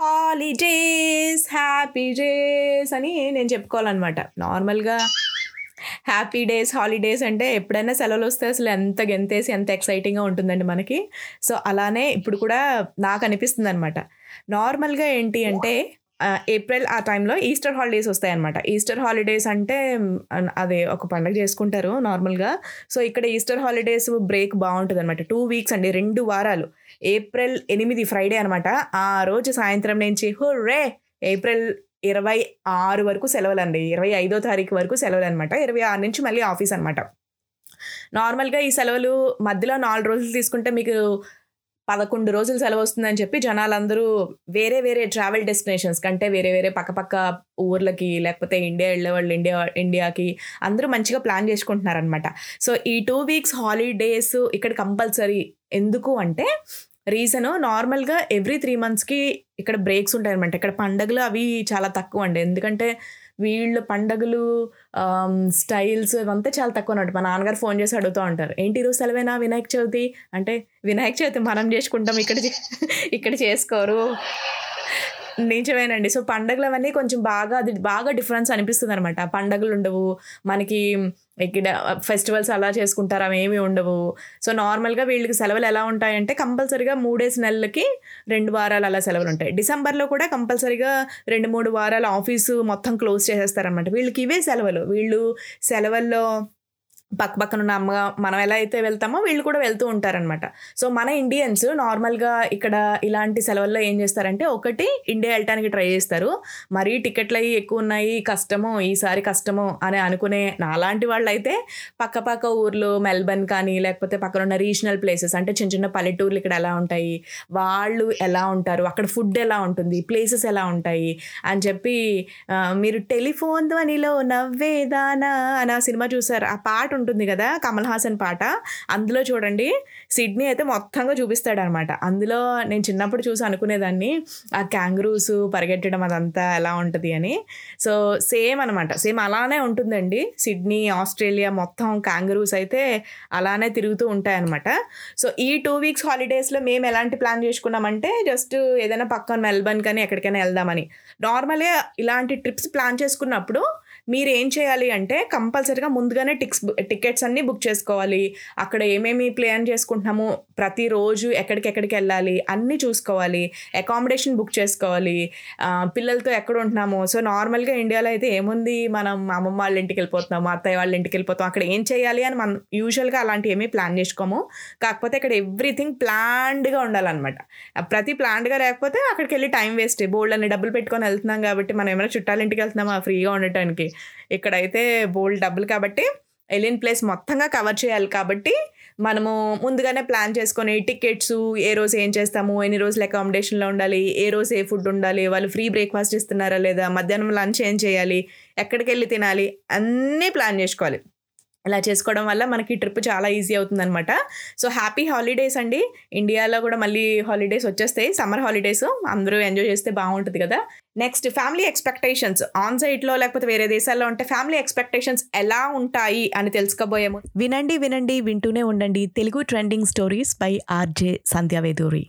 Holidays happy days అని నేను చెప్పుకోవాలన్నమాట. నార్మల్గా హ్యాపీ డేస్ హాలిడేస్ అంటే ఎప్పుడైనా సెలవులు వస్తే అసలు ఎంత గెంతేసి ఎంత ఎక్సైటింగ్గా ఉంటుందండి మనకి. సో అలానే ఇప్పుడు కూడా నాకు అనిపిస్తుంది అనమాట నార్మల్గా ఏంటి అంటే ఏప్రిల్ ఆ టైంలో ఈస్టర్ హాలిడేస్ వస్తాయన్నమాట. ఈస్టర్ హాలిడేస్ అంటే అదే ఒక పండగ చేసుకుంటారు నార్మల్గా. సో ఇక్కడ ఈస్టర్ హాలిడేస్ బ్రేక్ బాగుంటుంది అనమాట టూ వీక్స్ అండి రెండు వారాలు. ఏప్రిల్ ఎనిమిది ఫ్రైడే అనమాట ఆ రోజు సాయంత్రం నుంచి హుర్రే! ఏప్రిల్ ఇరవై ఆరు వరకు సెలవులు అండి ఇరవై ఐదో తారీఖు వరకు సెలవులు అనమాట ఇరవై ఆరు నుంచి మళ్ళీ ఆఫీస్ అనమాట నార్మల్గా ఈ సెలవులు మధ్యలో నాలుగు రోజులు తీసుకుంటే మీకు పదకొండు రోజులు సెలవు వస్తుందని చెప్పి జనాలందరూ వేరే వేరే ట్రావెల్ డెస్టినేషన్స్ కంటే వేరే వేరే పక్కపక్క ఊర్లకి లేకపోతే ఇండియా వెళ్ళే వాళ్ళు ఇండియా ఇండియాకి అందరూ మంచిగా ప్లాన్ చేసుకుంటున్నారనమాట సో ఈ టూ వీక్స్ హాలిడేస్ ఇక్కడ కంపల్సరీ. ఎందుకు అంటే రీజన్ నార్మల్గా ఎవ్రీ త్రీ మంత్స్కి ఇక్కడ బ్రేక్స్ ఉంటాయన్నమాట. ఇక్కడ పండగలు అవి చాలా తక్కువ అండి ఎందుకంటే వీళ్ళు పండగలు స్టైల్స్ ఇవంతా చాలా తక్కువ అన్నమాట మా నాన్నగారు ఫోన్ చేసి అడుగుతూ ఉంటారు. ఏంటి ఈరోజు సెలవేనా వినాయక చవితి? అంటే వినాయక చవితి మనం చేసుకుంటాం. ఇక్కడ చే- ఇక్కడ చేసుకోరు. నిజమేనండి. సో పండగలు అవన్నీ కొంచెం బాగా అది బాగా డిఫరెన్స్ అనిపిస్తుంది అనమాట పండగలు ఉండవు. మనకి ఇక్కడ ఫెస్టివల్స్ అలా చేసుకుంటారు అవి ఏమి ఉండవు. సో నార్మల్గా వీళ్ళకి సెలవులు ఎలా ఉంటాయంటే కంపల్సరీగా మూడేసి నెలలకి రెండు వారాలు అలా సెలవులు ఉంటాయి. డిసెంబర్లో కూడా కంపల్సరీగా రెండు మూడు వారాలు ఆఫీసు మొత్తం క్లోజ్ చేసేస్తారనమాట వీళ్ళకి ఇవే సెలవులు. వీళ్ళు సెలవుల్లో పక్క పక్కన ఉన్న అమ్మ మనం ఎలా అయితే వెళ్తామో వీళ్ళు కూడా వెళ్తూ ఉంటారనమాట సో మన ఇండియన్స్ నార్మల్గా ఇక్కడ ఇలాంటి సెలవుల్లో ఏం చేస్తారంటే ఒకటి ఇండియా వెళ్ళటానికి ట్రై చేస్తారు. మరీ టికెట్లు అవి ఎక్కువ ఉన్నాయి కష్టము ఈసారి కష్టము అని అనుకునే నాలాంటి వాళ్ళు అయితే పక్క పక్క ఊర్లు మెల్బర్న్ కానీ లేకపోతే పక్కన ఉన్న రీజనల్ ప్లేసెస్ అంటే చిన్న చిన్న పల్లెటూర్లు ఇక్కడ ఎలా ఉంటాయి వాళ్ళు ఎలా ఉంటారు అక్కడ ఫుడ్ ఎలా ఉంటుంది ప్లేసెస్ ఎలా ఉంటాయి అని చెప్పి మీరు టెలిఫోన్ ధ్వనిలో నవ్వేదానా అని ఆ సినిమా చూసారు. ఆ పాట ఉంటుంది కదా కమల్ హాసన్ పాట. అందులో చూడండి సిడ్నీ అయితే మొత్తంగా చూపిస్తాడు అనమాట అందులో నేను చిన్నప్పుడు చూసి అనుకునేదాన్ని ఆ క్యాంగ్రూస్ పరిగెట్టడం అదంతా ఎలా ఉంటుంది అని. సో సేమ్ అనమాట సేమ్ అలానే ఉంటుందండి. సిడ్నీ ఆస్ట్రేలియా మొత్తం క్యాంగ్రూస్ అయితే అలానే తిరుగుతూ ఉంటాయన్నమాట. సో ఈ టూ వీక్స్ హాలిడేస్లో మేము ఎలాంటి ప్లాన్ చేసుకున్నామంటే జస్ట్ ఏదైనా పక్కన మెల్బర్న్ కానీ ఎక్కడికైనా వెళ్దామని. నార్మల్గా ఇలాంటి ట్రిప్స్ ప్లాన్ చేసుకున్నప్పుడు మీరు ఏం చేయాలి అంటే కంపల్సరీగా ముందుగానే టిక్స్ టికెట్స్ అన్నీ బుక్ చేసుకోవాలి. అక్కడ ఏమేమి ప్లాన్ చేసుకుంటున్నాము ప్రతిరోజు ఎక్కడికెక్కడికి వెళ్ళాలి అన్నీ చూసుకోవాలి. అకామిడేషన్ బుక్ చేసుకోవాలి. పిల్లలతో ఎక్కడ ఉంటున్నాము? సో నార్మల్గా ఇండియాలో అయితే ఏముంది? మనం అమ్మమ్మ వాళ్ళ ఇంటికి వెళ్ళిపోతున్నాం మా అత్తయ్య వాళ్ళ ఇంటికి వెళ్ళిపోతాం అక్కడ ఏం చేయాలి అని మనం యూజువల్గా అలాంటి ఏమీ ప్లాన్ చేసుకోము. కాకపోతే ఇక్కడ ఎవ్రీథింగ్ ప్లాన్డ్గా ఉండాలన్నమాట. ప్రతి ప్లాన్డ్గా లేకపోతే అక్కడికి వెళ్ళి టైం వేస్ట్. బోల్డ్ అని డబ్బులు పెట్టుకొని వెళ్తున్నాం కాబట్టి మనం ఏమైనా చుట్టాల ఇంటికి వెళ్తున్నామా? ఫ్రీగా ఉండటానికి. ఇక్కడైతే బోల్డ్ డబ్బులు కాబట్టి వెళ్ళిన ప్లేస్ మొత్తంగా కవర్ చేయాలి కాబట్టి మనము ముందుగానే ప్లాన్ చేసుకొని టికెట్స్ ఏ రోజు ఏం చేస్తాము ఎన్ని రోజులు అకామిడేషన్లో ఉండాలి ఏ రోజు ఏ ఫుడ్ ఉండాలి వాళ్ళు ఫ్రీ బ్రేక్ఫాస్ట్ ఇస్తున్నారా లేదా మధ్యాహ్నం లంచ్ ఏం చేయాలి ఎక్కడికి వెళ్ళి తినాలి అన్నీ ప్లాన్ చేసుకోవాలి. అలా చేసుకోవడం వల్ల మనకి ట్రిప్ చాలా ఈజీ అవుతుందన్నమాట. సో హ్యాపీ హాలిడేస్ అండి. ఇండియాలో కూడా మళ్ళీ హాలిడేస్ వచ్చేస్తాయి. Summer holidays. అందరూ ఎంజాయ్ చేస్తే బాగుంటుంది కదా. Next family expectations. ఆన్ సైట్లో లేకపోతే వేరే దేశాల్లో ఉంటే ఫ్యామిలీ ఎక్స్పెక్టేషన్స్ ఎలా ఉంటాయి అని తెలుసుకోబోయేమో. వినండి వినండి వింటూనే ఉండండి. Telugu trending stories by RJ Sandhya Veduri.